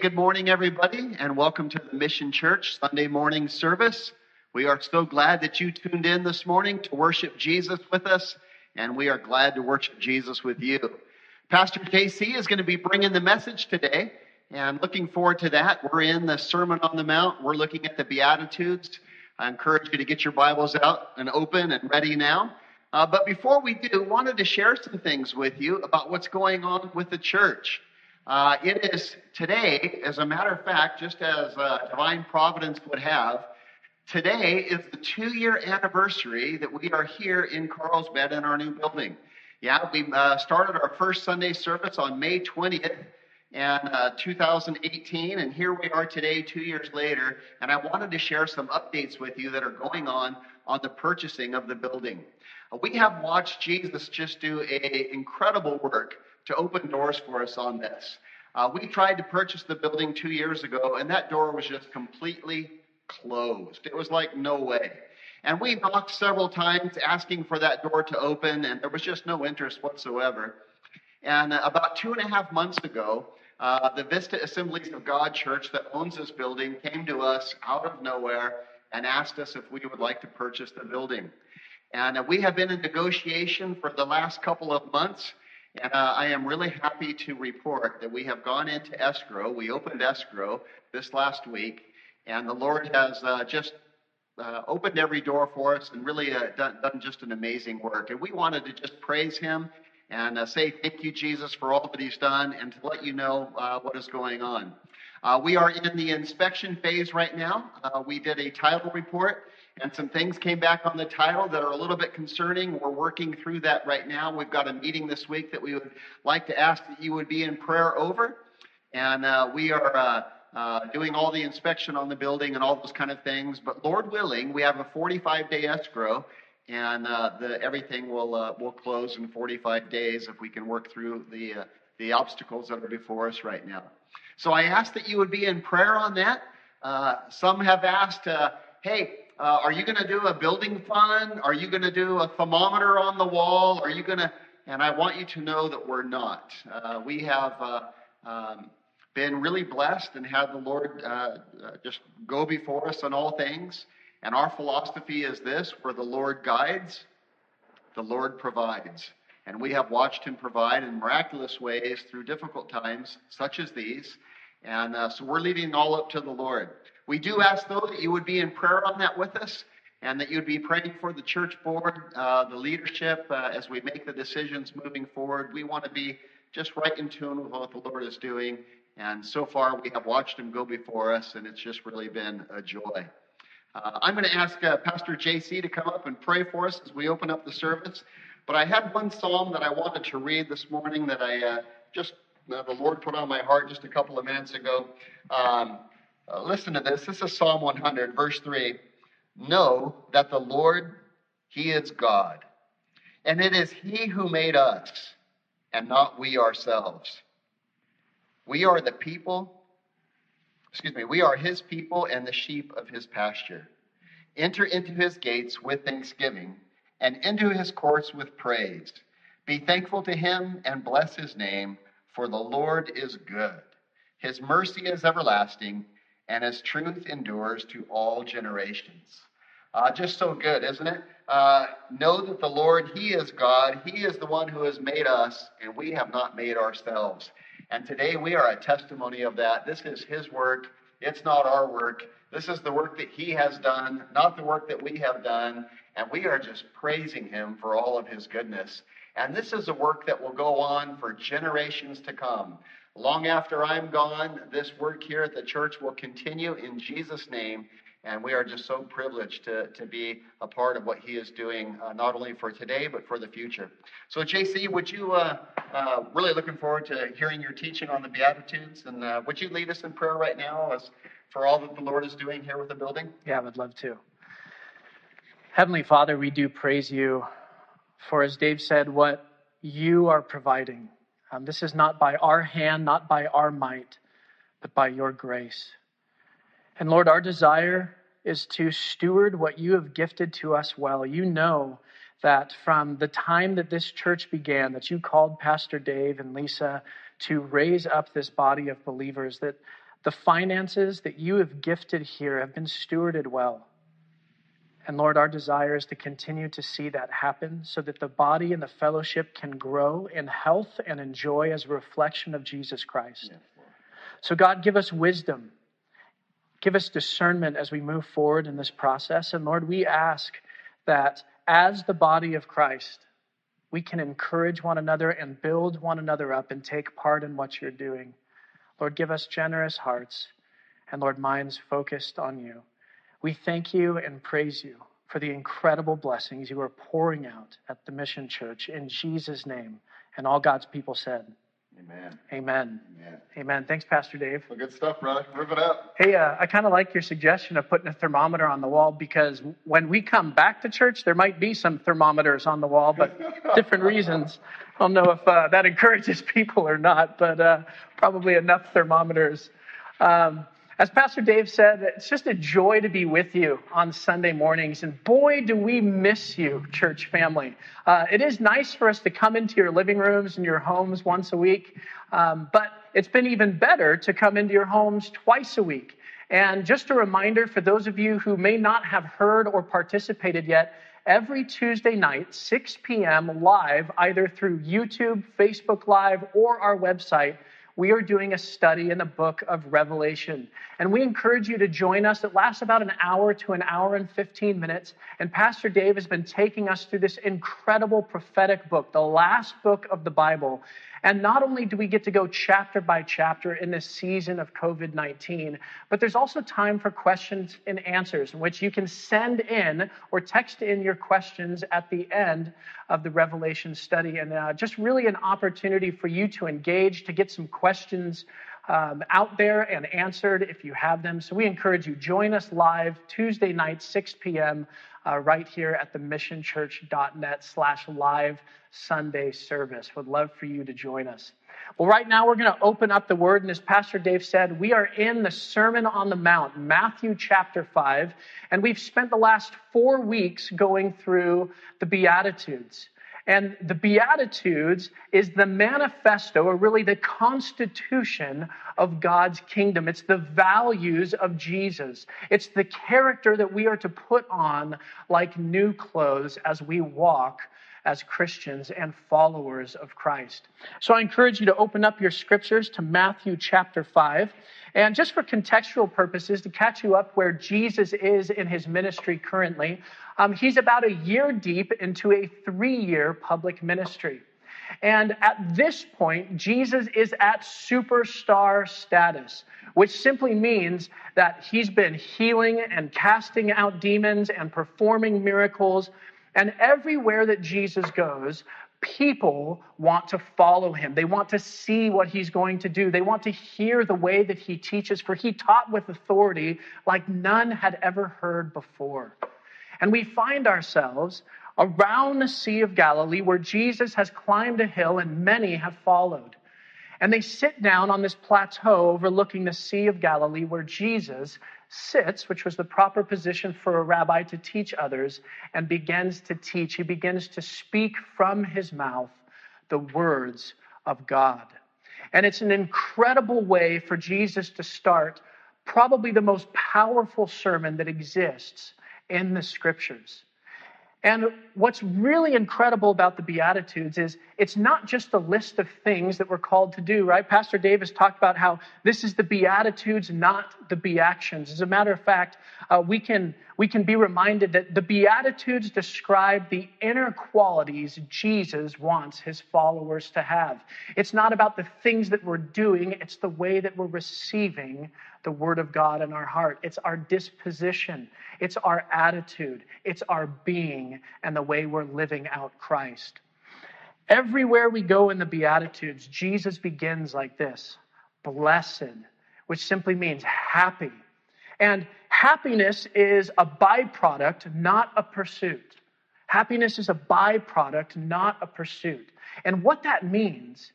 Good morning, everybody, and welcome to the Mission Church Sunday morning service. We are so glad that you tuned in this morning to worship Jesus with us, and we are glad to worship Jesus with you. Pastor JC is going to be bringing the message today, and looking forward to that. We're in the Sermon on the Mount. We're looking at the Beatitudes. I encourage you to get your Bibles out and open and ready now. Uh, but before we do, wanted to share some things with you about what's going on with the church. Uh, it is today, as a matter of fact, just as uh, divine providence would have, today is the two year anniversary that we are here in Carlsbad in our new building. Yeah, we uh, started our first Sunday service on May 20th and uh, 2018, and here we are today, two years later. And I wanted to share some updates with you that are going on on the purchasing of the building. Uh, we have watched Jesus just do a incredible work to open doors for us on this. Uh, we tried to purchase the building two years ago, and that door was just completely closed. It was like no way. And we knocked several times asking for that door to open, and there was just no interest whatsoever. And uh, about two and a half months ago, uh, the Vista Assemblies of God Church that owns this building came to us out of nowhere and asked us if we would like to purchase the building. And uh, we have been in negotiation for the last couple of months. And uh, I am really happy to report that we have gone into escrow. We opened escrow this last week, and the Lord has uh, just uh, opened every door for us and really uh, done, done, just an amazing work. And we wanted to just praise Him and uh, say thank you, Jesus, for all that He's done and to let you know uh, what is going on. we are in the inspection phase right now. we did a title report and some things came back on the title that are a little bit concerning. We're working through that right now. We've got a meeting this week that we would like to ask that you would be in prayer over. And uh, we are uh, uh, doing all the inspection on the building and all those kind of things. But Lord willing, we have a 45 day escrow, and uh, the, everything will uh, will close in 45 days if we can work through the uh, the obstacles that are before us right now. So I ask that you would be in prayer on that. some have asked, "Hey, uh, are you going to do a building fund? Are you going to do a thermometer on the wall? Are you going to? And I want you to know that we're not. Uh, we have uh, um, been really blessed and had the Lord uh, uh, just go before us on all things. And our philosophy is this where the Lord guides, the Lord provides. And we have watched him provide in miraculous ways through difficult times, such as these. And uh, so we're leaving all up to the Lord. We do ask, though, that you would be in prayer on that with us and that you would be praying for the church board, uh, the leadership, uh, as we make the decisions moving forward. We want to be just right in tune with what the Lord is doing. And so far, we have watched him go before us, and it's just really been a joy. Uh, I'm going to ask uh, Pastor JC to come up and pray for us as we open up the service. But I had one psalm that I wanted to read this morning that I uh, just, the Lord put on my heart just a couple of minutes ago. Um, uh, listen to this. This is Psalm 100, verse 3. Know that the Lord, He is God, and it is He who made us, and not we ourselves. We are the people, excuse me, we are His people and the sheep of His pasture. Enter into His gates with thanksgiving, and into His courts with praise. Be thankful to Him and bless His name, for the Lord is good. His mercy is everlasting and his truth endures to all generations. Uh, just so good, isn't it? Uh, know that the Lord, He is God. He is the one who has made us, and we have not made ourselves. And today we are a testimony of that. This is His work. It's not our work. This is the work that He has done, not the work that we have done. And we are just praising Him for all of His goodness. And this is a work that will go on for generations to come. Long after I'm gone, this work here at the church will continue in Jesus' name. And we are just so privileged to, to be a part of what he is doing, uh, not only for today, but for the future. So, JC, would you, uh, uh, really looking forward to hearing your teaching on the Beatitudes, and uh, would you lead us in prayer right now as for all that the Lord is doing here with the building? Yeah, I would love to. Heavenly Father, we do praise you for, as Dave said, what you are providing. Um, this is not by our hand, not by our might, but by your grace. And Lord, our desire is to steward what you have gifted to us well. You know that from the time that this church began, that you called Pastor Dave and Lisa to raise up this body of believers, that the finances that you have gifted here have been stewarded well. And Lord, our desire is to continue to see that happen so that the body and the fellowship can grow in health and in joy as a reflection of Jesus Christ. Yes, so, God, give us wisdom. Give us discernment as we move forward in this process. And Lord, we ask that as the body of Christ, we can encourage one another and build one another up and take part in what you're doing. Lord, give us generous hearts and, Lord, minds focused on you. We thank you and praise you for the incredible blessings you are pouring out at the Mission Church in Jesus' name. And all God's people said, Amen. Amen. Amen. Amen. Thanks, Pastor Dave. Well, good stuff, brother. Rip it up. Hey, uh, I kind of like your suggestion of putting a thermometer on the wall because when we come back to church, there might be some thermometers on the wall, but different reasons. I don't know if uh, that encourages people or not, but uh, probably enough thermometers. Um, as Pastor Dave said, it's just a joy to be with you on Sunday mornings. And boy, do we miss you, church family. Uh, it is nice for us to come into your living rooms and your homes once a week, um, but it's been even better to come into your homes twice a week. And just a reminder for those of you who may not have heard or participated yet, every Tuesday night, 6 p.m., live, either through YouTube, Facebook Live, or our website, we are doing a study in the book of Revelation. And we encourage you to join us. It lasts about an hour to an hour and 15 minutes. And Pastor Dave has been taking us through this incredible prophetic book, the last book of the Bible. And not only do we get to go chapter by chapter in this season of COVID 19, but there's also time for questions and answers in which you can send in or text in your questions at the end of the Revelation study. And uh, just really an opportunity for you to engage, to get some questions um, out there and answered if you have them. So we encourage you, join us live Tuesday night, 6 p.m uh, right here at the missionchurch.net slash live Sunday service. Would love for you to join us. Well, right now we're going to open up the word. And as Pastor Dave said, we are in the Sermon on the Mount, Matthew chapter 5. And we've spent the last four weeks going through the Beatitudes. And the Beatitudes is the manifesto, or really the constitution of God's kingdom. It's the values of Jesus. It's the character that we are to put on like new clothes as we walk as Christians and followers of Christ. So I encourage you to open up your scriptures to Matthew chapter 5. And just for contextual purposes, to catch you up where Jesus is in his ministry currently, um, he's about a year deep into a three year public ministry. And at this point, Jesus is at superstar status, which simply means that he's been healing and casting out demons and performing miracles. And everywhere that Jesus goes, people want to follow him. They want to see what he's going to do. They want to hear the way that he teaches, for he taught with authority like none had ever heard before. And we find ourselves around the Sea of Galilee where Jesus has climbed a hill and many have followed. And they sit down on this plateau overlooking the Sea of Galilee where Jesus sits, which was the proper position for a rabbi to teach others, and begins to teach. He begins to speak from his mouth the words of God. And it's an incredible way for Jesus to start probably the most powerful sermon that exists in the scriptures. And what's really incredible about the Beatitudes is it's not just a list of things that we're called to do, right? Pastor Dave's talked about how this is the Beatitudes, not the Beactions. As a matter of fact, uh, we, can, we can be reminded that the Beatitudes describe the inner qualities Jesus wants his followers to have. It's not about the things that we're doing, it's the way that we're receiving the Word of God in our heart. It's our disposition, it's our attitude, it's our being, and the way we're living out Christ. Everywhere we go in the Beatitudes, Jesus begins like this Blessed, which simply means happy, And happiness is a byproduct, not a pursuit. Happiness is a byproduct, not a pursuit. And what that means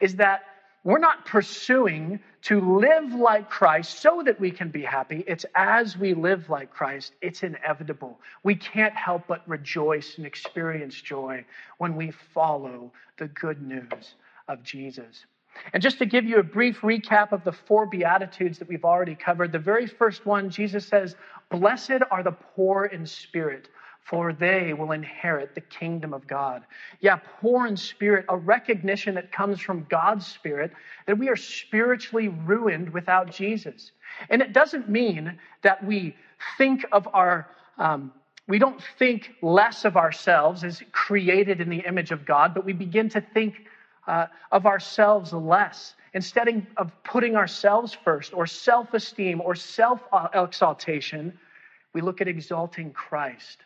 is that we're not pursuing to live like Christ so that we can be happy. It's as we live like Christ, it's inevitable. We can't help but rejoice and experience joy when we follow the good news of Jesus. And just to give you a brief recap of the four Beatitudes that we've already covered, the very first one, Jesus says, Blessed are the poor in spirit, for they will inherit the kingdom of God. Yeah, poor in spirit, a recognition that comes from God's spirit that we are spiritually ruined without Jesus. And it doesn't mean that we think of our, um, we don't think less of ourselves as created in the image of God, but we begin to think uh, of ourselves less. Instead of putting ourselves first or self esteem or self exaltation, we look at exalting Christ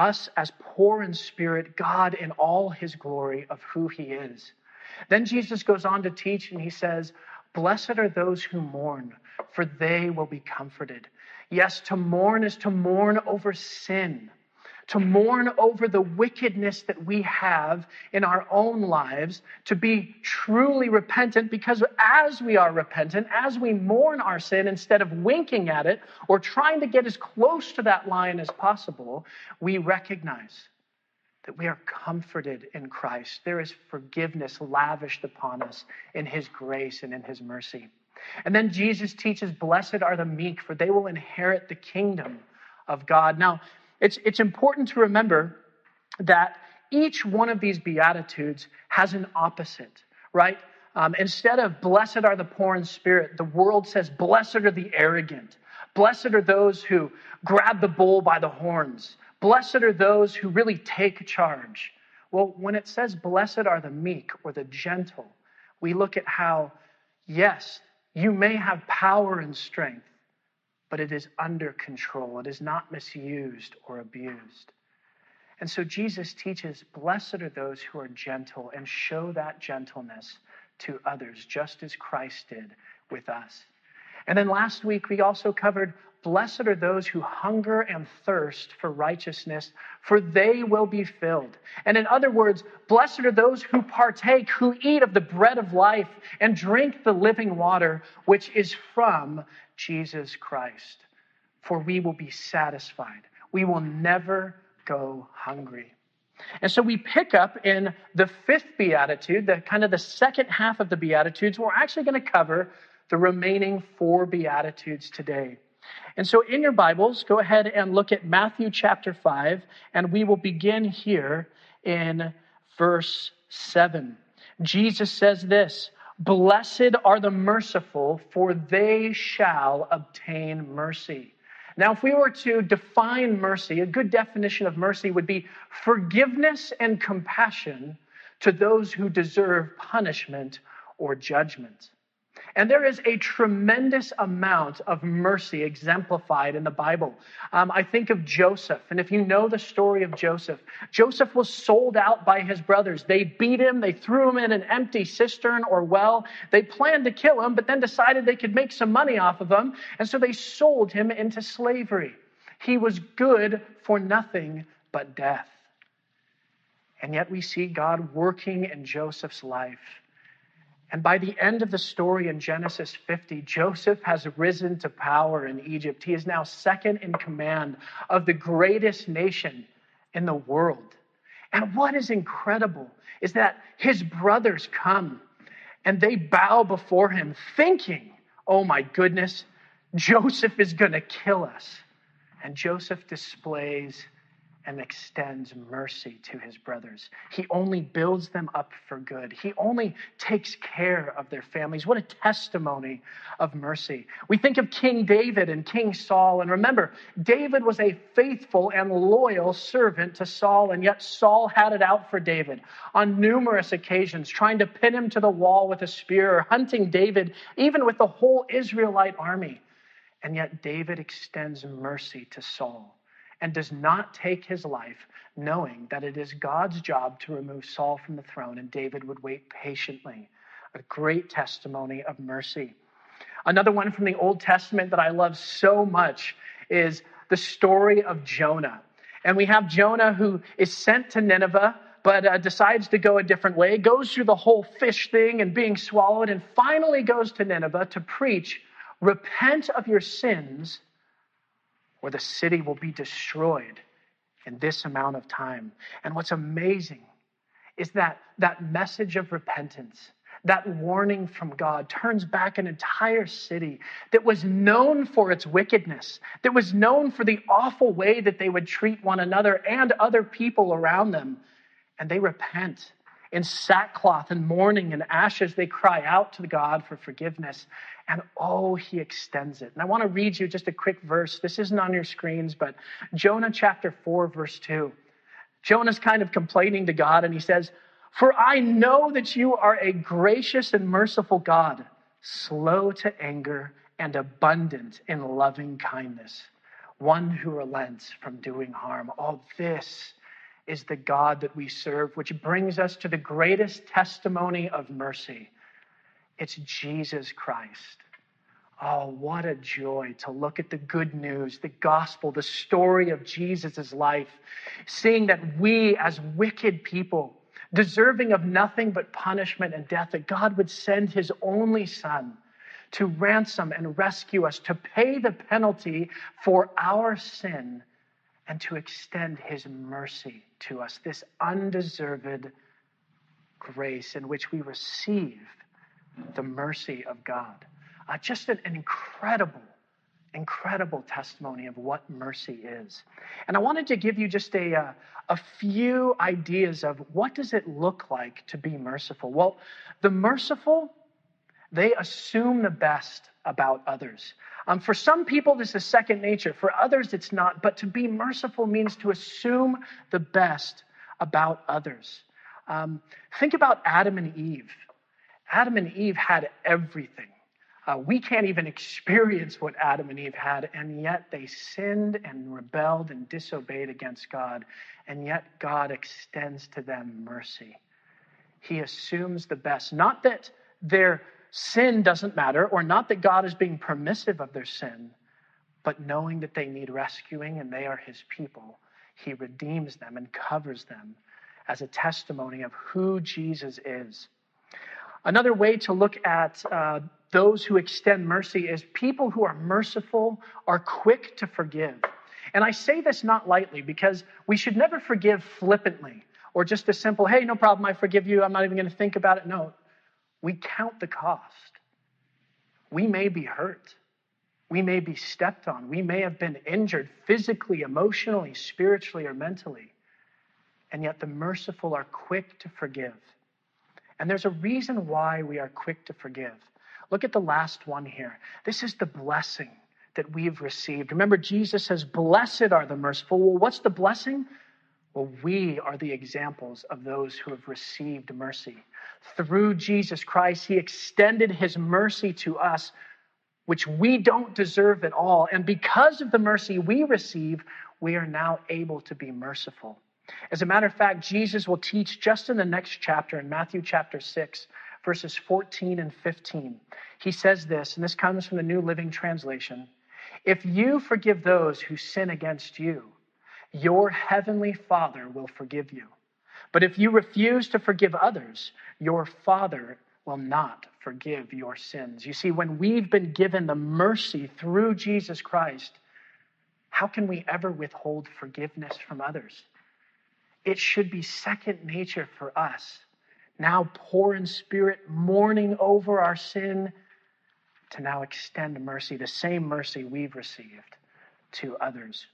us as poor in spirit, God in all his glory of who he is. Then Jesus goes on to teach and he says, Blessed are those who mourn, for they will be comforted. Yes, to mourn is to mourn over sin to mourn over the wickedness that we have in our own lives, to be truly repentant, because as we are repentant, as we mourn our sin, instead of winking at it or trying to get as close to that line as possible, we recognize that we are comforted in Christ. There is forgiveness lavished upon us in His grace and in His mercy. And then Jesus teaches, Blessed are the meek, for they will inherit the kingdom of God. Now, it's, it's important to remember that each one of these Beatitudes has an opposite, right? Um, instead of blessed are the poor in spirit, the world says blessed are the arrogant. Blessed are those who grab the bull by the horns. Blessed are those who really take charge. Well, when it says blessed are the meek or the gentle, we look at how, yes, you may have power and strength, but it is under control. It is not misused or abused. And so Jesus teaches Blessed are those who are gentle and show that gentleness to others, just as Christ did with us. And then last week, we also covered Blessed are those who hunger and thirst for righteousness, for they will be filled. And in other words, blessed are those who partake, who eat of the bread of life and drink the living water, which is from Jesus Christ. For we will be satisfied. We will never go hungry. And so we pick up in the fifth beatitude, the kind of the second half of the beatitudes. We're actually going to cover the remaining four beatitudes today. And so in your Bibles, go ahead and look at Matthew chapter 5, and we will begin here in verse 7. Jesus says this Blessed are the merciful, for they shall obtain mercy. Now, if we were to define mercy, a good definition of mercy would be forgiveness and compassion to those who deserve punishment or judgment. And there is a tremendous amount of mercy exemplified in the Bible. Um, I think of Joseph. And if you know the story of Joseph, Joseph was sold out by his brothers. They beat him, they threw him in an empty cistern or well. They planned to kill him, but then decided they could make some money off of him. And so they sold him into slavery. He was good for nothing but death. And yet we see God working in Joseph's life and by the end of the story in Genesis 50, Joseph has risen to power in Egypt. He is now second in command of the greatest nation in the world. And what is incredible is that his brothers come and they bow before him, thinking, oh my goodness, Joseph is going to kill us. And Joseph displays and extends mercy to his brothers. He only builds them up for good. He only takes care of their families. What a testimony of mercy. We think of King David and King Saul. And remember, David was a faithful and loyal servant to Saul, and yet Saul had it out for David on numerous occasions, trying to pin him to the wall with a spear or hunting David, even with the whole Israelite army. And yet David extends mercy to Saul and does not take his life, knowing that it is God's job to remove Saul from the throne, and David would wait patiently. A great testimony of mercy. Another one from the Old Testament that I love so much is the story of Jonah. And we have Jonah who is sent to Nineveh, but uh, decides to go a different way, goes through the whole fish thing and being swallowed, and finally goes to Nineveh to preach repent of your sins, or the city will be destroyed in this amount of time. And what's amazing is that that message of repentance that warning from God turns back an entire city that was known for its wickedness, that was known for the awful way that they would treat one another and other people around them. And they repent. In sackcloth and mourning and ashes, they cry out to God for forgiveness. And oh, he extends it. And I want to read you just a quick verse. This isn't on your screens, but Jonah chapter 4, verse 2. Jonah's kind of complaining to God, and he says, for I know that you are a gracious and merciful God, slow to anger and abundant in loving kindness, one who relents from doing harm. All this is the God that we serve, which brings us to the greatest testimony of mercy. It's Jesus Christ. Oh, what a joy to look at the good news, the gospel, the story of Jesus' life, seeing that we, as wicked people, deserving of nothing but punishment and death, that God would send his only son to ransom and rescue us, to pay the penalty for our sin, and to extend his mercy to us, this undeserved grace in which we receive the mercy of God. Uh, just an, incredible incredible testimony of what mercy is. And I wanted to give you just a, uh, a few ideas of what does it look like to be merciful. Well, the merciful, they assume the best about others. Um, for some people, this is second nature. For others, it's not. But to be merciful means to assume the best about others. Um, think about Adam and Eve. Adam and Eve had everything. Uh, we can't even experience what Adam and Eve had, and yet they sinned and rebelled and disobeyed against God, and yet God extends to them mercy. He assumes the best. Not that their sin doesn't matter, or not that God is being permissive of their sin, but knowing that they need rescuing and they are His people, He redeems them and covers them as a testimony of who Jesus is. Another way to look at uh, those who extend mercy is people who are merciful are quick to forgive. And I say this not lightly because we should never forgive flippantly or just a simple, hey, no problem, I forgive you, I'm not even going to think about it. No, we count the cost. We may be hurt. We may be stepped on. We may have been injured physically, emotionally, spiritually, or mentally. And yet the merciful are quick to forgive. And there's a reason why we are quick to forgive. Look at the last one here. This is the blessing that we've received. Remember, Jesus says, Blessed are the merciful. Well, what's the blessing? Well, we are the examples of those who have received mercy. Through Jesus Christ, He extended His mercy to us, which we don't deserve at all. And because of the mercy we receive, we are now able to be merciful. As a matter of fact, Jesus will teach just in the next chapter, in Matthew chapter 6, verses 14 and 15. He says this, and this comes from the New Living Translation If you forgive those who sin against you, your heavenly Father will forgive you. But if you refuse to forgive others, your Father will not forgive your sins. You see, when we've been given the mercy through Jesus Christ, how can we ever withhold forgiveness from others? It should be second nature for us now poor in spirit, mourning over our sin, to now extend mercy, the same mercy we've received to others.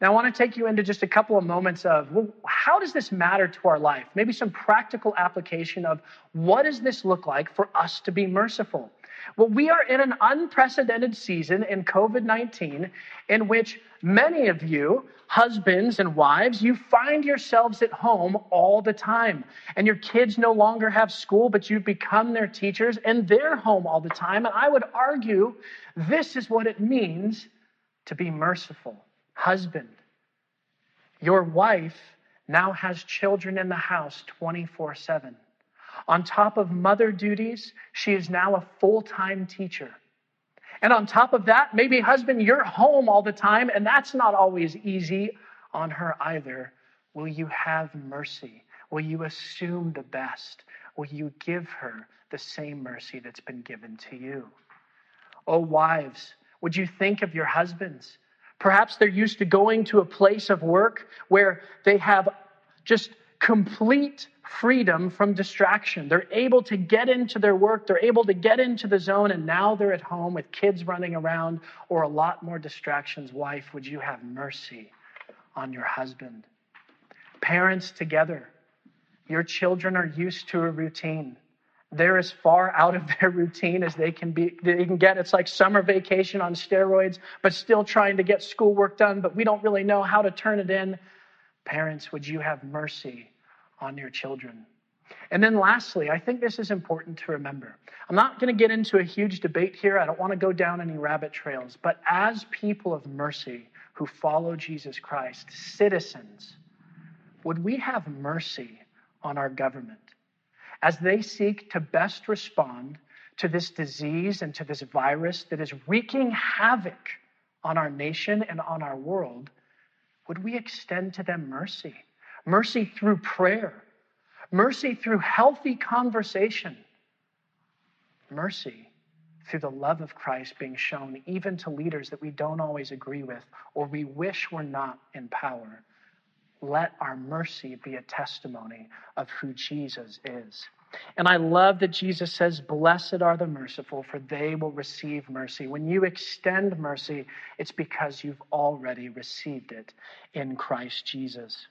Now, I want to take you into just a couple of moments of well, how does this matter to our life? Maybe some practical application of what does this look like for us to be merciful? Well, we are in an unprecedented season in COVID 19 in which many of you, husbands and wives, you find yourselves at home all the time. And your kids no longer have school, but you've become their teachers and they're home all the time. And I would argue this is what it means to be merciful. Husband, your wife now has children in the house 24 7. On top of mother duties, she is now a full time teacher. And on top of that, maybe husband, you're home all the time, and that's not always easy on her either. Will you have mercy? Will you assume the best? Will you give her the same mercy that's been given to you? Oh, wives, would you think of your husbands? Perhaps they're used to going to a place of work where they have just complete freedom from distraction. They're able to get into their work, they're able to get into the zone, and now they're at home with kids running around or a lot more distractions. Wife, would you have mercy on your husband? Parents together, your children are used to a routine. They're as far out of their routine as they can be they can get. It's like summer vacation on steroids, but still trying to get schoolwork done, but we don't really know how to turn it in. Parents, would you have mercy on your children? And then lastly, I think this is important to remember. I'm not going to get into a huge debate here. I don't want to go down any rabbit trails. But as people of mercy who follow Jesus Christ, citizens, would we have mercy on our government as they seek to best respond to this disease and to this virus that is wreaking havoc on our nation and on our world? Would we extend to them mercy? Mercy through prayer, mercy through healthy conversation, mercy through the love of Christ being shown even to leaders that we don't always agree with or we wish were not in power let our mercy be a testimony of who Jesus is. And I love that Jesus says, Blessed are the merciful, for they will receive mercy. When you extend mercy, it's because you've already received it in Christ Jesus.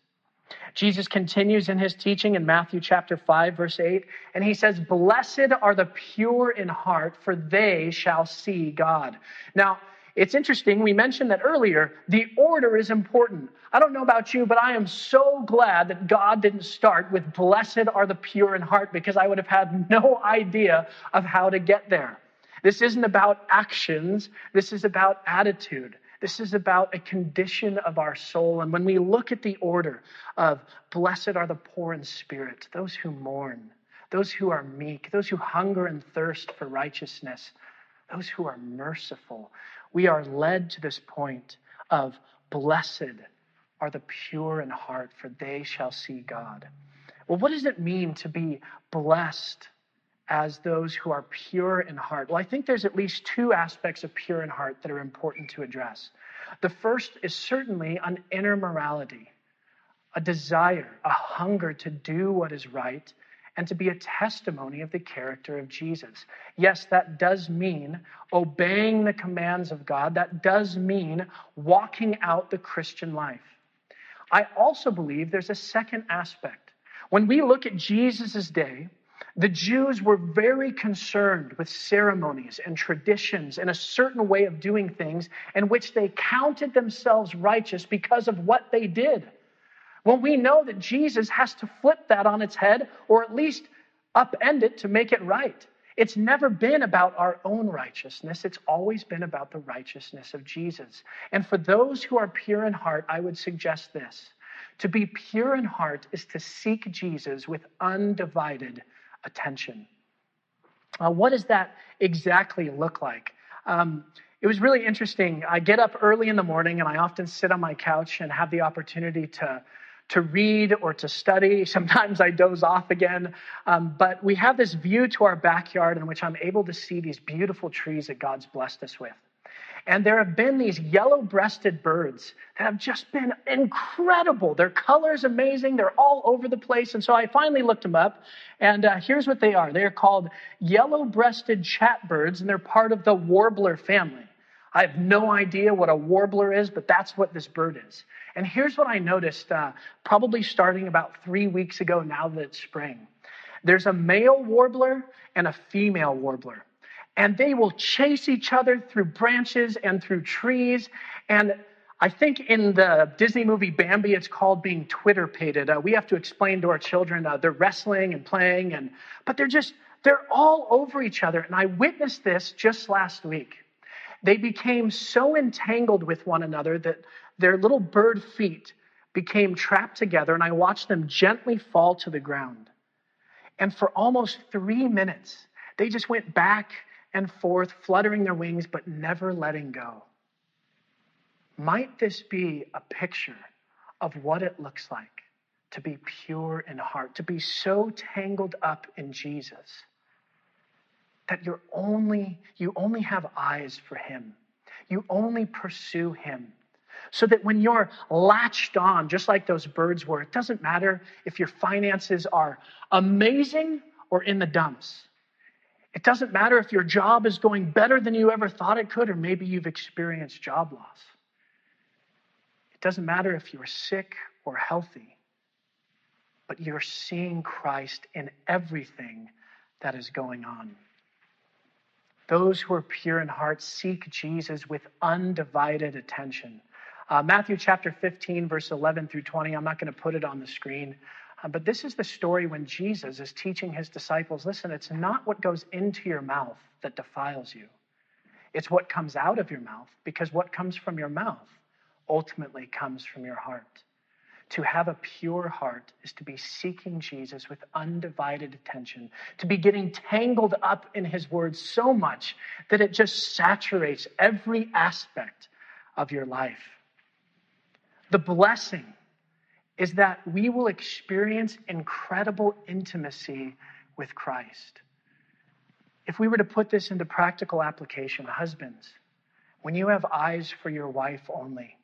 Jesus continues in his teaching in Matthew chapter 5, verse 8, and he says, Blessed are the pure in heart, for they shall see God. Now, it's interesting, we mentioned that earlier. The order is important. I don't know about you, but I am so glad that God didn't start with blessed are the pure in heart because I would have had no idea of how to get there. This isn't about actions, this is about attitude. This is about a condition of our soul. And when we look at the order of blessed are the poor in spirit, those who mourn, those who are meek, those who hunger and thirst for righteousness, those who are merciful, we are led to this point of blessed are the pure in heart, for they shall see God. Well, what does it mean to be blessed as those who are pure in heart? Well, I think there's at least two aspects of pure in heart that are important to address. The first is certainly an inner morality, a desire, a hunger to do what is right and to be a testimony of the character of Jesus. Yes, that does mean obeying the commands of God. That does mean walking out the Christian life. I also believe there's a second aspect. When we look at Jesus' day, the Jews were very concerned with ceremonies and traditions and a certain way of doing things in which they counted themselves righteous because of what they did. Well, we know that Jesus has to flip that on its head or at least upend it to make it right. It's never been about our own righteousness. It's always been about the righteousness of Jesus. And for those who are pure in heart, I would suggest this. To be pure in heart is to seek Jesus with undivided attention. Uh, what does that exactly look like? Um, it was really interesting. I get up early in the morning and I often sit on my couch and have the opportunity to to read or to study. Sometimes I doze off again. Um, but we have this view to our backyard in which I'm able to see these beautiful trees that God's blessed us with. And there have been these yellow breasted birds that have just been incredible. Their color's amazing. They're all over the place. And so I finally looked them up. And uh, here's what they are they are called yellow breasted chatbirds, and they're part of the warbler family. I have no idea what a warbler is, but that's what this bird is. And here's what I noticed, uh, probably starting about three weeks ago now that it's spring. There's a male warbler and a female warbler. And they will chase each other through branches and through trees. And I think in the Disney movie Bambi, it's called being Twitter pated. Uh, we have to explain to our children uh, they're wrestling and playing, and but they're just they're all over each other. And I witnessed this just last week. They became so entangled with one another that their little bird feet became trapped together, and I watched them gently fall to the ground. And for almost three minutes, they just went back and forth, fluttering their wings, but never letting go. Might this be a picture of what it looks like to be pure in heart, to be so tangled up in Jesus that you're only, you only have eyes for him. You only pursue him. So that when you're latched on, just like those birds were, it doesn't matter if your finances are amazing or in the dumps. It doesn't matter if your job is going better than you ever thought it could, or maybe you've experienced job loss. It doesn't matter if you're sick or healthy, but you're seeing Christ in everything that is going on. Those who are pure in heart seek Jesus with undivided attention. Uh, Matthew chapter 15, verse 11 through 20. I'm not going to put it on the screen. Uh, but this is the story when Jesus is teaching his disciples listen, it's not what goes into your mouth that defiles you, it's what comes out of your mouth, because what comes from your mouth ultimately comes from your heart. To have a pure heart is to be seeking Jesus with undivided attention, to be getting tangled up in his words so much that it just saturates every aspect of your life. The blessing is that we will experience incredible intimacy with Christ. If we were to put this into practical application, husbands, when you have eyes for your wife only,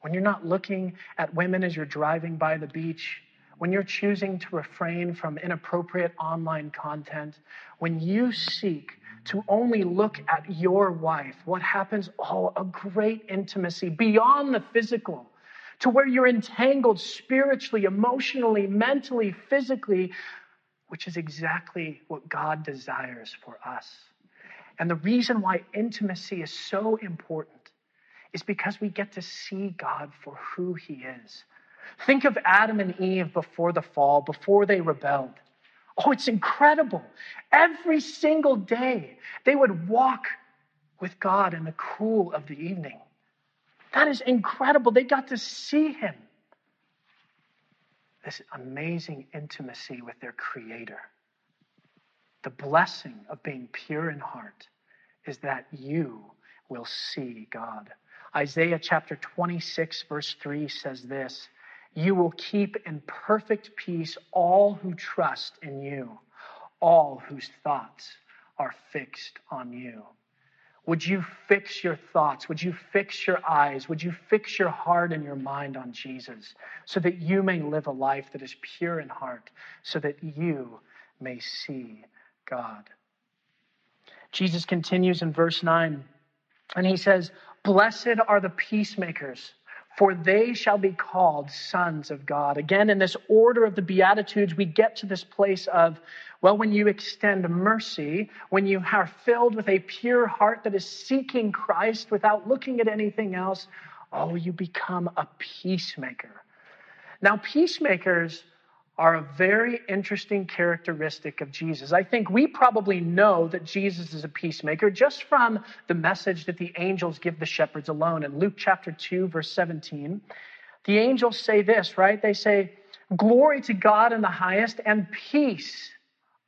when you're not looking at women as you're driving by the beach, when you're choosing to refrain from inappropriate online content, when you seek to only look at your wife, what happens? Oh, a great intimacy beyond the physical to where you're entangled spiritually, emotionally, mentally, physically, which is exactly what God desires for us. And the reason why intimacy is so important is because we get to see God for who He is. Think of Adam and Eve before the fall, before they rebelled. Oh, it's incredible. Every single day, they would walk with God in the cool of the evening. That is incredible. They got to see him. This amazing intimacy with their Creator. The blessing of being pure in heart is that you will see God. Isaiah chapter 26, verse 3 says this You will keep in perfect peace all who trust in you, all whose thoughts are fixed on you. Would you fix your thoughts? Would you fix your eyes? Would you fix your heart and your mind on Jesus so that you may live a life that is pure in heart, so that you may see God? Jesus continues in verse 9, and he says, Blessed are the peacemakers, for they shall be called sons of God. Again, in this order of the Beatitudes, we get to this place of, well, when you extend mercy, when you are filled with a pure heart that is seeking Christ without looking at anything else, oh, you become a peacemaker. Now, peacemakers are a very interesting characteristic of Jesus. I think we probably know that Jesus is a peacemaker just from the message that the angels give the shepherds alone. In Luke chapter 2, verse 17, the angels say this, right? They say, Glory to God in the highest and peace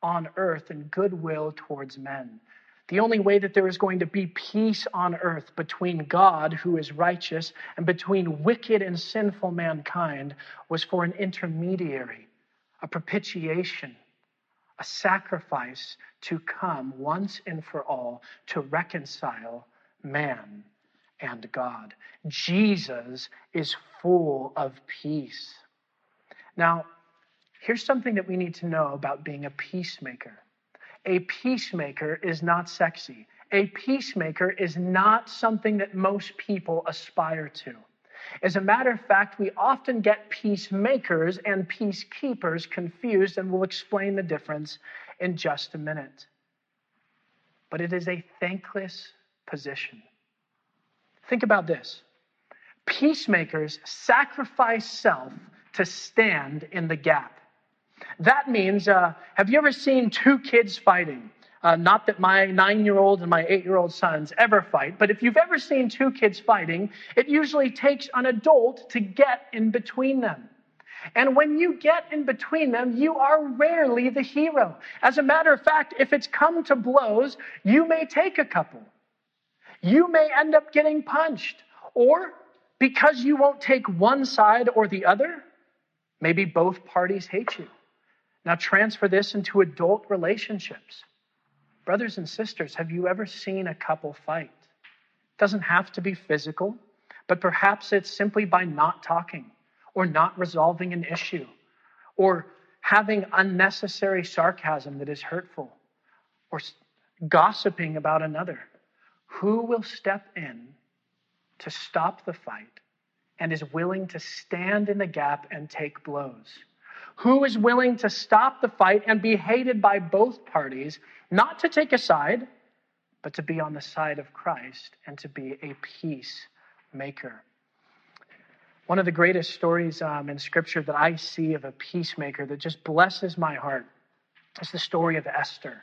on earth and goodwill towards men. The only way that there is going to be peace on earth between God, who is righteous, and between wicked and sinful mankind was for an intermediary a propitiation, a sacrifice to come once and for all to reconcile man and God. Jesus is full of peace. Now, here's something that we need to know about being a peacemaker. A peacemaker is not sexy. A peacemaker is not something that most people aspire to. As a matter of fact, we often get peacemakers and peacekeepers confused, and we'll explain the difference in just a minute. But it is a thankless position. Think about this peacemakers sacrifice self to stand in the gap. That means, uh, have you ever seen two kids fighting? Uh, not that my nine year old and my eight year old sons ever fight, but if you've ever seen two kids fighting, it usually takes an adult to get in between them. And when you get in between them, you are rarely the hero. As a matter of fact, if it's come to blows, you may take a couple. You may end up getting punched. Or because you won't take one side or the other, maybe both parties hate you. Now transfer this into adult relationships. Brothers and sisters, have you ever seen a couple fight? It doesn't have to be physical, but perhaps it's simply by not talking or not resolving an issue or having unnecessary sarcasm that is hurtful or gossiping about another. Who will step in to stop the fight and is willing to stand in the gap and take blows? Who is willing to stop the fight and be hated by both parties, not to take a side, but to be on the side of Christ and to be a peacemaker? One of the greatest stories um, in Scripture that I see of a peacemaker that just blesses my heart is the story of Esther.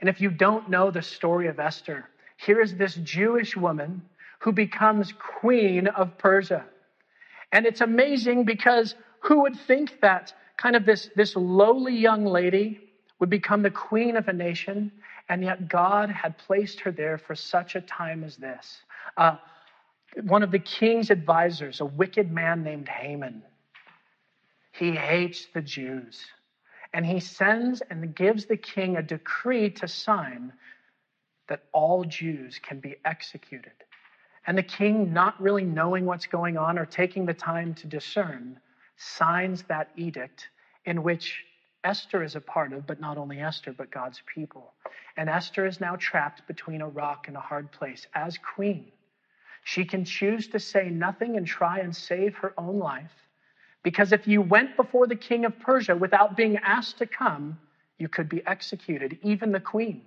And if you don't know the story of Esther, here is this Jewish woman who becomes queen of Persia. And it's amazing because who would think that kind of this, this lowly young lady would become the queen of a nation, and yet God had placed her there for such a time as this. Uh, one of the king's advisors, a wicked man named Haman. He hates the Jews. And he sends and gives the king a decree to sign that all Jews can be executed. And the king, not really knowing what's going on or taking the time to discern, signs that edict in which Esther is a part of, but not only Esther, but God's people. And Esther is now trapped between a rock and a hard place as queen. She can choose to say nothing and try and save her own life. Because if you went before the king of Persia without being asked to come, you could be executed, even the queen.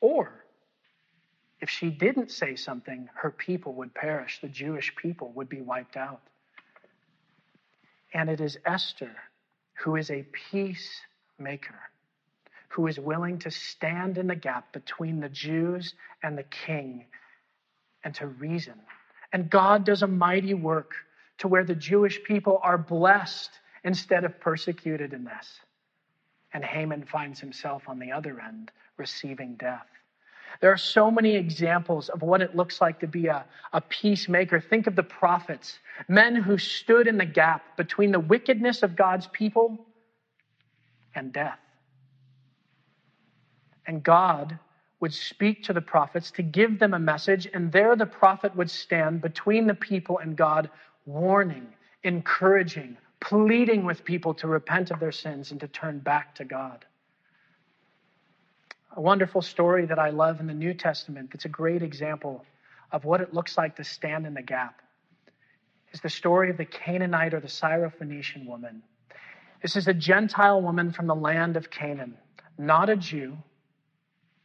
Or if she didn't say something, her people would perish. The Jewish people would be wiped out. And it is Esther who is a peacemaker, who is willing to stand in the gap between the Jews and the king and to reason. And God does a mighty work to where the Jewish people are blessed instead of persecuted in this. And Haman finds himself on the other end, receiving death. There are so many examples of what it looks like to be a, a peacemaker. Think of the prophets, men who stood in the gap between the wickedness of God's people and death. And God would speak to the prophets to give them a message, and there the prophet would stand between the people and God, warning, encouraging, pleading with people to repent of their sins and to turn back to God. A wonderful story that I love in the New Testament that's a great example of what it looks like to stand in the gap is the story of the Canaanite or the Syrophoenician woman. This is a Gentile woman from the land of Canaan, not a Jew,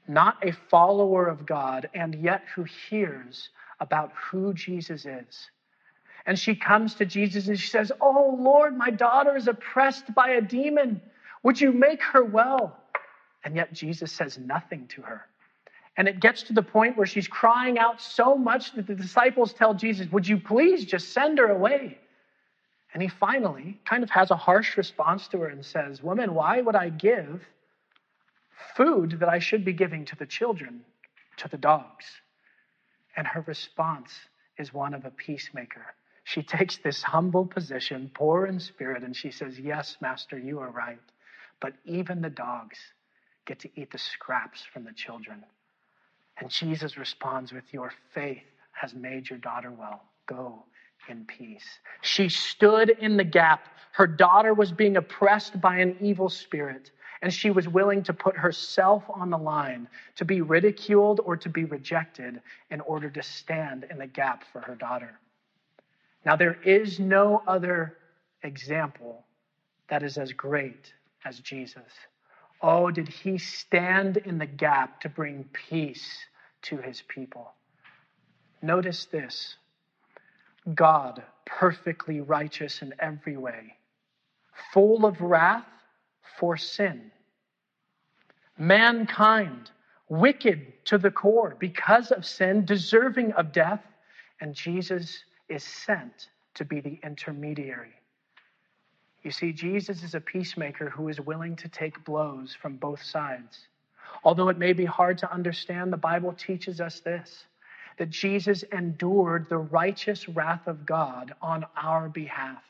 not a follower of God, and yet who hears about who Jesus is. And she comes to Jesus and she says, Oh Lord, my daughter is oppressed by a demon. Would you make her well? And yet Jesus says nothing to her. And it gets to the point where she's crying out so much that the disciples tell Jesus, Would you please just send her away? And he finally kind of has a harsh response to her and says, Woman, why would I give food that I should be giving to the children, to the dogs. And her response is one of a peacemaker. She takes this humble position, poor in spirit, and she says, Yes, Master, you are right. But even the dogs get to eat the scraps from the children. And Jesus responds with, Your faith has made your daughter well. Go in peace. She stood in the gap. Her daughter was being oppressed by an evil spirit and she was willing to put herself on the line to be ridiculed or to be rejected in order to stand in the gap for her daughter. Now, there is no other example that is as great as Jesus. Oh, did he stand in the gap to bring peace to his people? Notice this God, perfectly righteous in every way, full of wrath for sin. Mankind, wicked to the core because of sin, deserving of death, and Jesus is sent to be the intermediary. You see, Jesus is a peacemaker who is willing to take blows from both sides. Although it may be hard to understand, the Bible teaches us this that Jesus endured the righteous wrath of God on our behalf.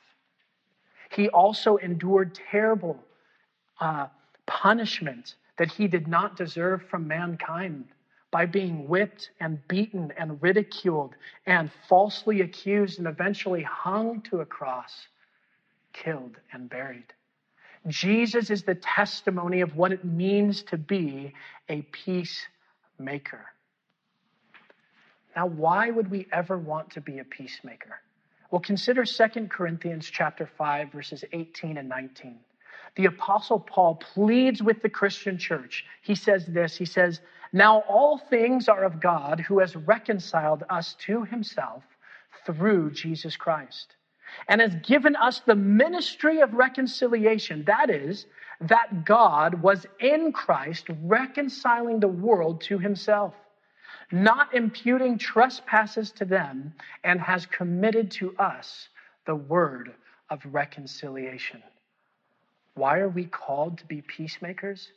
He also endured terrible uh, punishment that he did not deserve from mankind by being whipped and beaten and ridiculed and falsely accused and eventually hung to a cross, killed and buried. Jesus is the testimony of what it means to be a peacemaker. Now, why would we ever want to be a peacemaker? Well, consider 2 Corinthians chapter 5 verses 18 and 19. The apostle Paul pleads with the Christian church. He says this, he says, "Now all things are of God who has reconciled us to himself through Jesus Christ." And has given us the ministry of reconciliation. That is, that God was in Christ reconciling the world to himself, not imputing trespasses to them, and has committed to us the word of reconciliation. Why are we called to be peacemakers?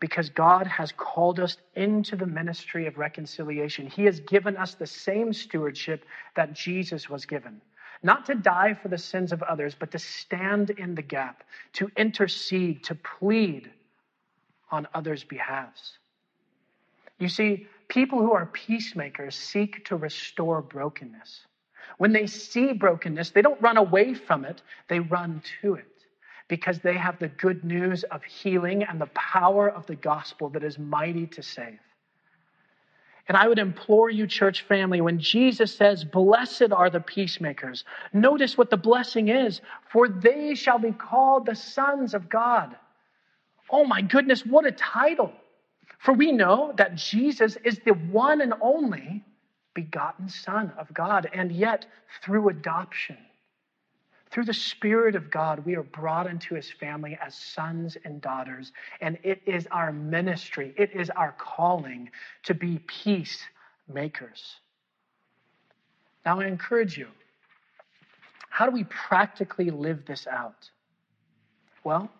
Because God has called us into the ministry of reconciliation. He has given us the same stewardship that Jesus was given not to die for the sins of others, but to stand in the gap, to intercede, to plead on others' behalves. You see, people who are peacemakers seek to restore brokenness. When they see brokenness, they don't run away from it, they run to it because they have the good news of healing and the power of the gospel that is mighty to save. And I would implore you, church family, when Jesus says, Blessed are the peacemakers, notice what the blessing is, for they shall be called the sons of God. Oh my goodness, what a title! For we know that Jesus is the one and only begotten Son of God, and yet through adoption, through the Spirit of God, we are brought into his family as sons and daughters. And it is our ministry, it is our calling to be peacemakers. Now, I encourage you how do we practically live this out? Well,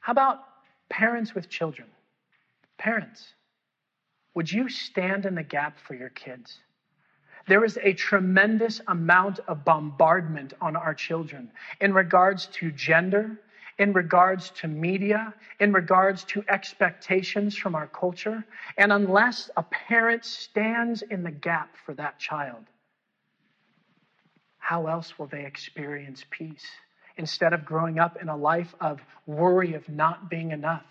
how about parents with children? Parents, would you stand in the gap for your kids? There is a tremendous amount of bombardment on our children in regards to gender, in regards to media, in regards to expectations from our culture. And unless a parent stands in the gap for that child, how else will they experience peace instead of growing up in a life of worry of not being enough?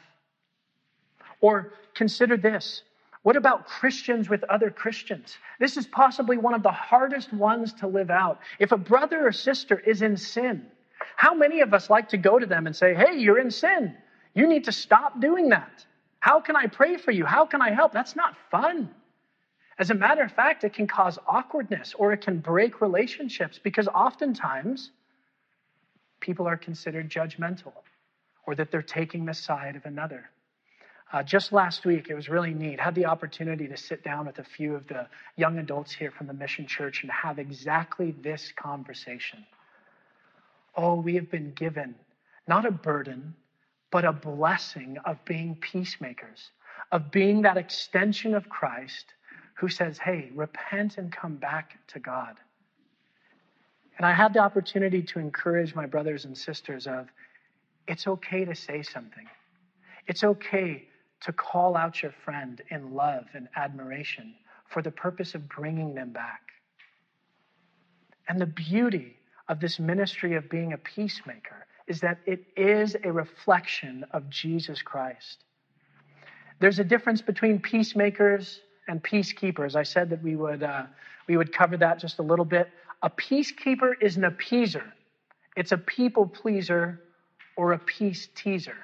Or consider this what about Christians with other Christians? This is possibly one of the hardest ones to live out. If a brother or sister is in sin, how many of us like to go to them and say, Hey, you're in sin. You need to stop doing that. How can I pray for you? How can I help? That's not fun. As a matter of fact, it can cause awkwardness or it can break relationships because oftentimes people are considered judgmental or that they're taking the side of another. Uh, just last week, it was really neat. I had the opportunity to sit down with a few of the young adults here from the Mission Church and have exactly this conversation. Oh, we have been given not a burden, but a blessing of being peacemakers, of being that extension of Christ who says, hey, repent and come back to God. And I had the opportunity to encourage my brothers and sisters of it's okay to say something. It's okay to call out your friend in love and admiration for the purpose of bringing them back. And the beauty of this ministry of being a peacemaker is that it is a reflection of Jesus Christ. There's a difference between peacemakers and peacekeepers. I said that we would, uh, we would cover that just a little bit. A peacekeeper is an appeaser, it's a people pleaser or a peace teaser.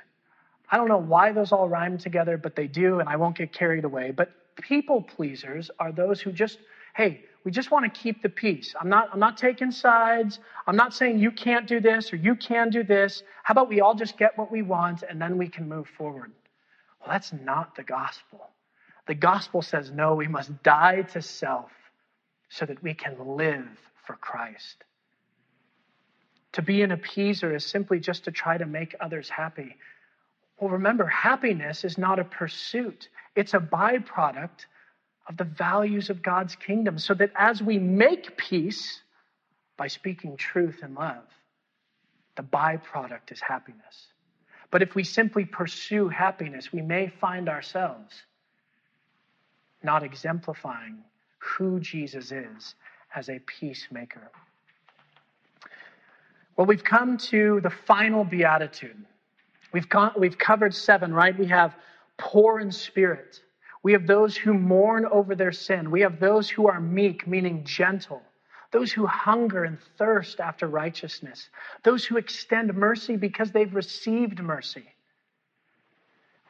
I don't know why those all rhyme together, but they do, and I won't get carried away. But people pleasers are those who just, hey, we just want to keep the peace. I'm not, I'm not taking sides. I'm not saying you can't do this or you can do this. How about we all just get what we want and then we can move forward? Well, that's not the gospel. The gospel says, no, we must die to self so that we can live for Christ. To be an appeaser is simply just to try to make others happy. Well, remember, happiness is not a pursuit, it's a byproduct of the values of God's kingdom. So that as we make peace by speaking truth and love, the byproduct is happiness. But if we simply pursue happiness, we may find ourselves not exemplifying who Jesus is as a peacemaker. Well, we've come to the final beatitude. We've, gone, we've covered seven, right? We have poor in spirit. We have those who mourn over their sin. We have those who are meek, meaning gentle. Those who hunger and thirst after righteousness. Those who extend mercy because they've received mercy.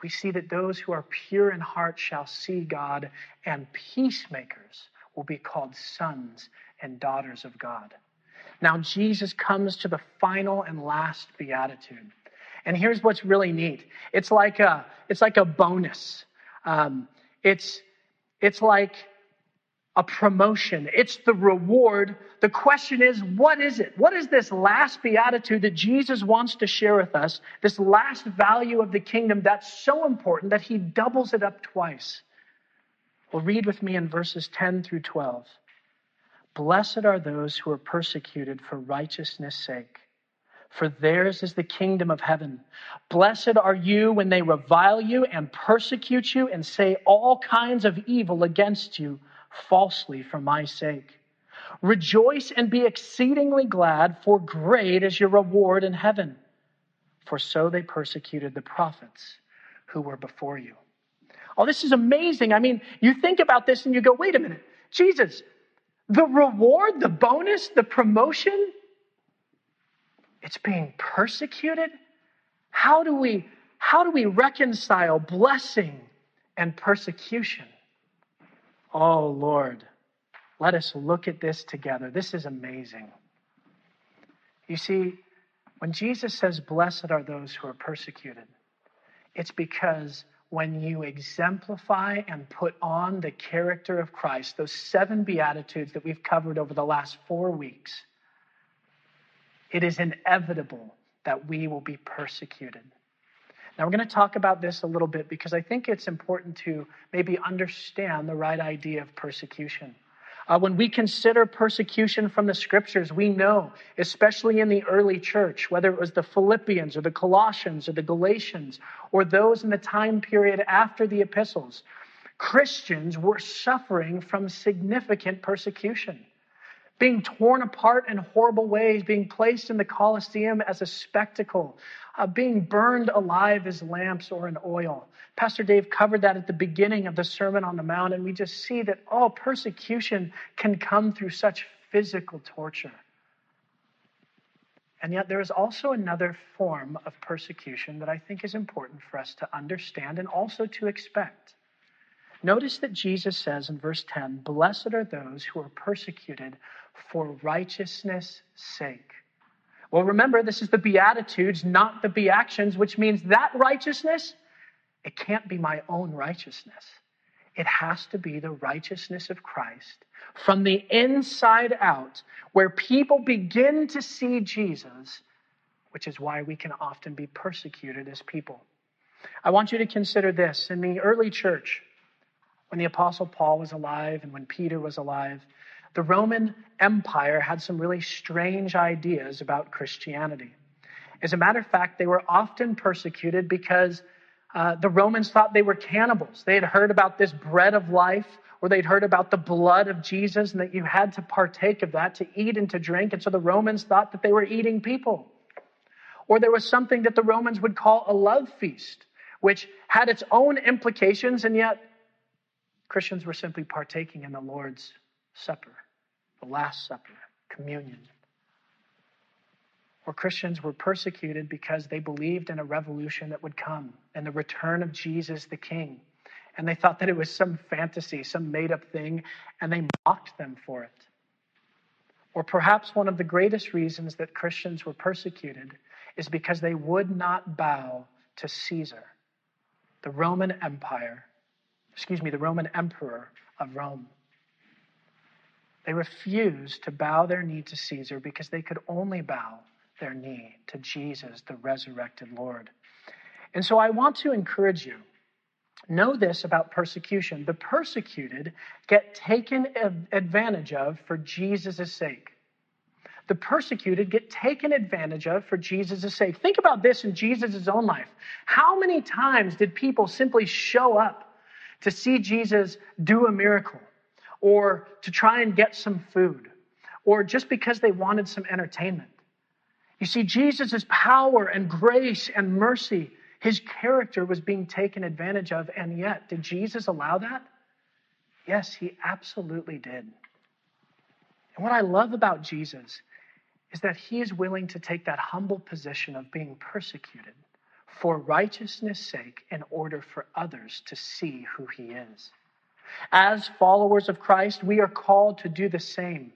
We see that those who are pure in heart shall see God, and peacemakers will be called sons and daughters of God. Now, Jesus comes to the final and last beatitude. And here's what's really neat it's like a, it's like a bonus. Um, it's, it's like a promotion. It's the reward. The question is, what is it? What is this last beatitude that Jesus wants to share with us? This last value of the kingdom that's so important that he doubles it up twice. Well, read with me in verses 10 through 12. Blessed are those who are persecuted for righteousness' sake for theirs is the kingdom of heaven. Blessed are you when they revile you and persecute you and say all kinds of evil against you falsely for my sake. Rejoice and be exceedingly glad, for great is your reward in heaven. For so they persecuted the prophets who were before you. Oh, this is amazing. I mean, you think about this and you go, wait a minute, Jesus, the reward, the bonus, the promotion, it's being persecuted. How do we, how do we reconcile blessing and persecution? Oh, Lord, let us look at this together. This is amazing. You see, when Jesus says, Blessed are those who are persecuted, it's because when you exemplify and put on the character of Christ, those seven Beatitudes that we've covered over the last four weeks, it is inevitable that we will be persecuted. Now, we're going to talk about this a little bit because I think it's important to maybe understand the right idea of persecution. Uh, when we consider persecution from the scriptures, we know, especially in the early church, whether it was the Philippians or the Colossians or the Galatians or those in the time period after the epistles, Christians were suffering from significant persecution being torn apart in horrible ways, being placed in the Colosseum as a spectacle, uh, being burned alive as lamps or in oil. Pastor Dave covered that at the beginning of the Sermon on the Mount, and we just see that all oh, persecution can come through such physical torture. And yet, there is also another form of persecution that I think is important for us to understand and also to expect. Notice that Jesus says in verse 10 Blessed are those who are persecuted for righteousness' sake. Well, remember, this is the Beatitudes, not the Beactions, which means that righteousness, it can't be my own righteousness. It has to be the righteousness of Christ from the inside out, where people begin to see Jesus, which is why we can often be persecuted as people. I want you to consider this. In the early church, when the Apostle Paul was alive and when Peter was alive, the Roman Empire had some really strange ideas about Christianity. As a matter of fact, they were often persecuted because uh, the Romans thought they were cannibals. They had heard about this bread of life, or they'd heard about the blood of Jesus, and that you had to partake of that to eat and to drink. And so the Romans thought that they were eating people. Or there was something that the Romans would call a love feast, which had its own implications, and yet Christians were simply partaking in the Lord's Supper, the Last Supper, communion. where Christians were persecuted because they believed in a revolution that would come and the return of Jesus the King. And they thought that it was some fantasy, some made up thing, and they mocked them for it. Or perhaps one of the greatest reasons that Christians were persecuted is because they would not bow to Caesar, the Roman Empire, excuse me, the Roman Emperor of Rome. They refused to bow their knee to Caesar because they could only bow their knee to Jesus, the resurrected Lord. And so I want to encourage you. Know this about persecution. The persecuted get taken advantage of for Jesus' sake. The persecuted get taken advantage of for Jesus' sake. Think about this in Jesus' own life. How many times did people simply show up to see Jesus do a miracle or to try and get some food or just because they wanted some entertainment? You see, Jesus' power and grace and mercy, his character was being taken advantage of. And yet, did Jesus allow that? Yes, he absolutely did. And what I love about Jesus is that he is willing to take that humble position of being persecuted for righteousness' sake in order for others to see who he is. As followers of Christ, we are called to do the same.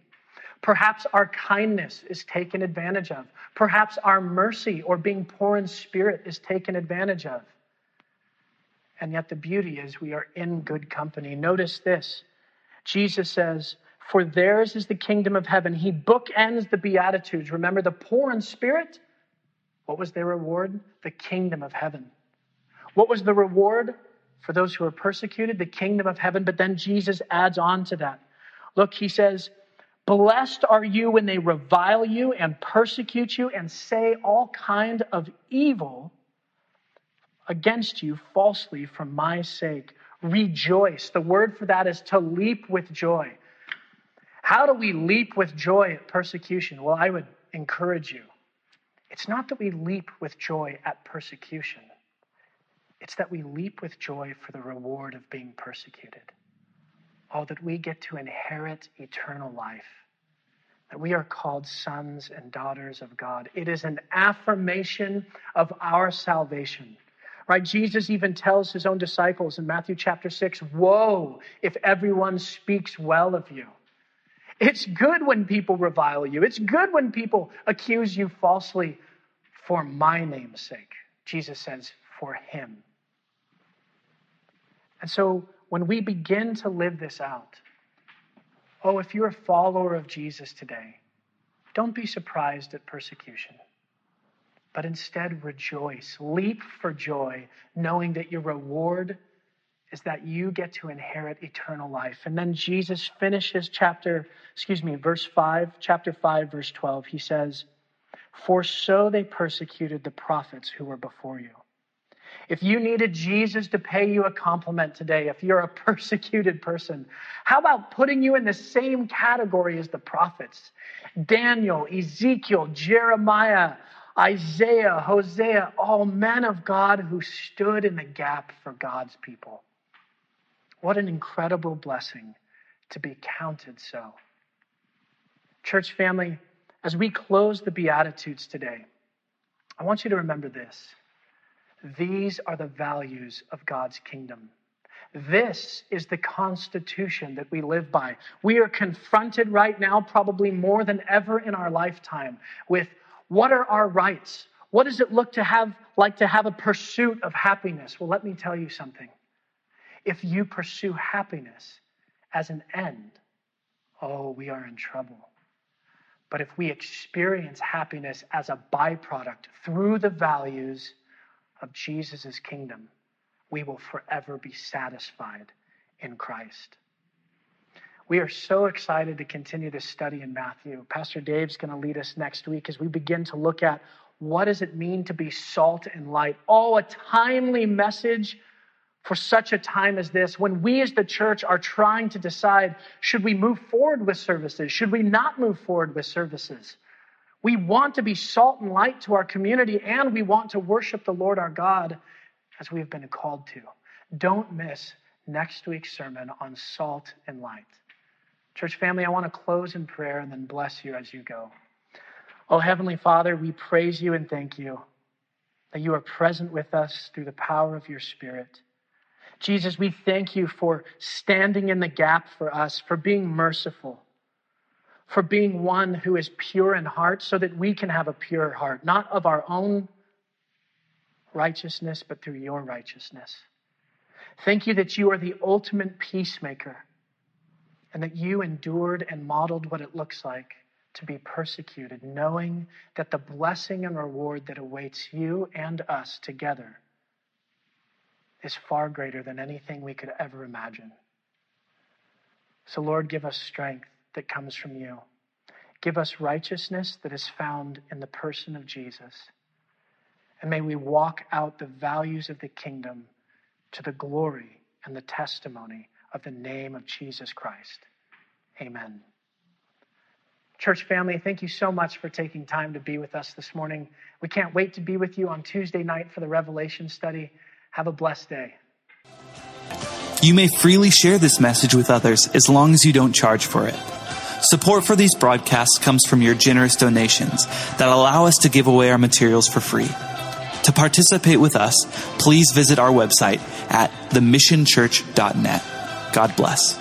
Perhaps our kindness is taken advantage of. Perhaps our mercy or being poor in spirit is taken advantage of. And yet the beauty is we are in good company. Notice this Jesus says, For theirs is the kingdom of heaven. He bookends the Beatitudes. Remember, the poor in spirit, what was their reward? The kingdom of heaven. What was the reward for those who are persecuted? The kingdom of heaven. But then Jesus adds on to that. Look, he says, Blessed are you when they revile you and persecute you and say all kind of evil against you falsely for my sake. Rejoice. The word for that is to leap with joy. How do we leap with joy at persecution? Well, I would encourage you. It's not that we leap with joy at persecution. It's that we leap with joy for the reward of being persecuted. Oh, that we get to inherit eternal life, that we are called sons and daughters of God. It is an affirmation of our salvation. Right? Jesus even tells his own disciples in Matthew chapter 6 Woe if everyone speaks well of you. It's good when people revile you, it's good when people accuse you falsely for my name's sake. Jesus says, for him. And so when we begin to live this out, oh, if you're a follower of Jesus today, don't be surprised at persecution, but instead rejoice. Leap for joy, knowing that your reward is that you get to inherit eternal life. And then Jesus finishes chapter, excuse me, verse 5, chapter 5, verse 12. He says, For so they persecuted the prophets who were before you. If you needed Jesus to pay you a compliment today, if you're a persecuted person, how about putting you in the same category as the prophets? Daniel, Ezekiel, Jeremiah, Isaiah, Hosea, all men of God who stood in the gap for God's people. What an incredible blessing to be counted so. Church family, as we close the Beatitudes today, I want you to remember this. These are the values of God's kingdom. This is the constitution that we live by. We are confronted right now, probably more than ever in our lifetime, with what are our rights? What does it look to have like to have a pursuit of happiness? Well, let me tell you something. If you pursue happiness as an end, oh, we are in trouble. But if we experience happiness as a byproduct through the values of Jesus' kingdom, we will forever be satisfied in Christ. We are so excited to continue this study in Matthew. Pastor Dave's going to lead us next week as we begin to look at what does it mean to be salt and light. Oh, a timely message for such a time as this when we as the church are trying to decide should we move forward with services? Should we not move forward with services? We want to be salt and light to our community, and we want to worship the Lord our God as we have been called to. Don't miss next week's sermon on salt and light. Church family, I want to close in prayer and then bless you as you go. Oh, Heavenly Father, we praise you and thank you that you are present with us through the power of your Spirit. Jesus, we thank you for standing in the gap for us, for being merciful for being one who is pure in heart so that we can have a pure heart, not of our own righteousness, but through your righteousness. Thank you that you are the ultimate peacemaker and that you endured and modeled what it looks like to be persecuted, knowing that the blessing and reward that awaits you and us together is far greater than anything we could ever imagine. So, Lord, give us strength that comes from you. Give us righteousness that is found in the person of Jesus. And may we walk out the values of the kingdom to the glory and the testimony of the name of Jesus Christ. Amen. Church family, thank you so much for taking time to be with us this morning. We can't wait to be with you on Tuesday night for the Revelation study. Have a blessed day. You may freely share this message with others as long as you don't charge for it. Support for these broadcasts comes from your generous donations that allow us to give away our materials for free. To participate with us, please visit our website at themissionchurch.net. God bless.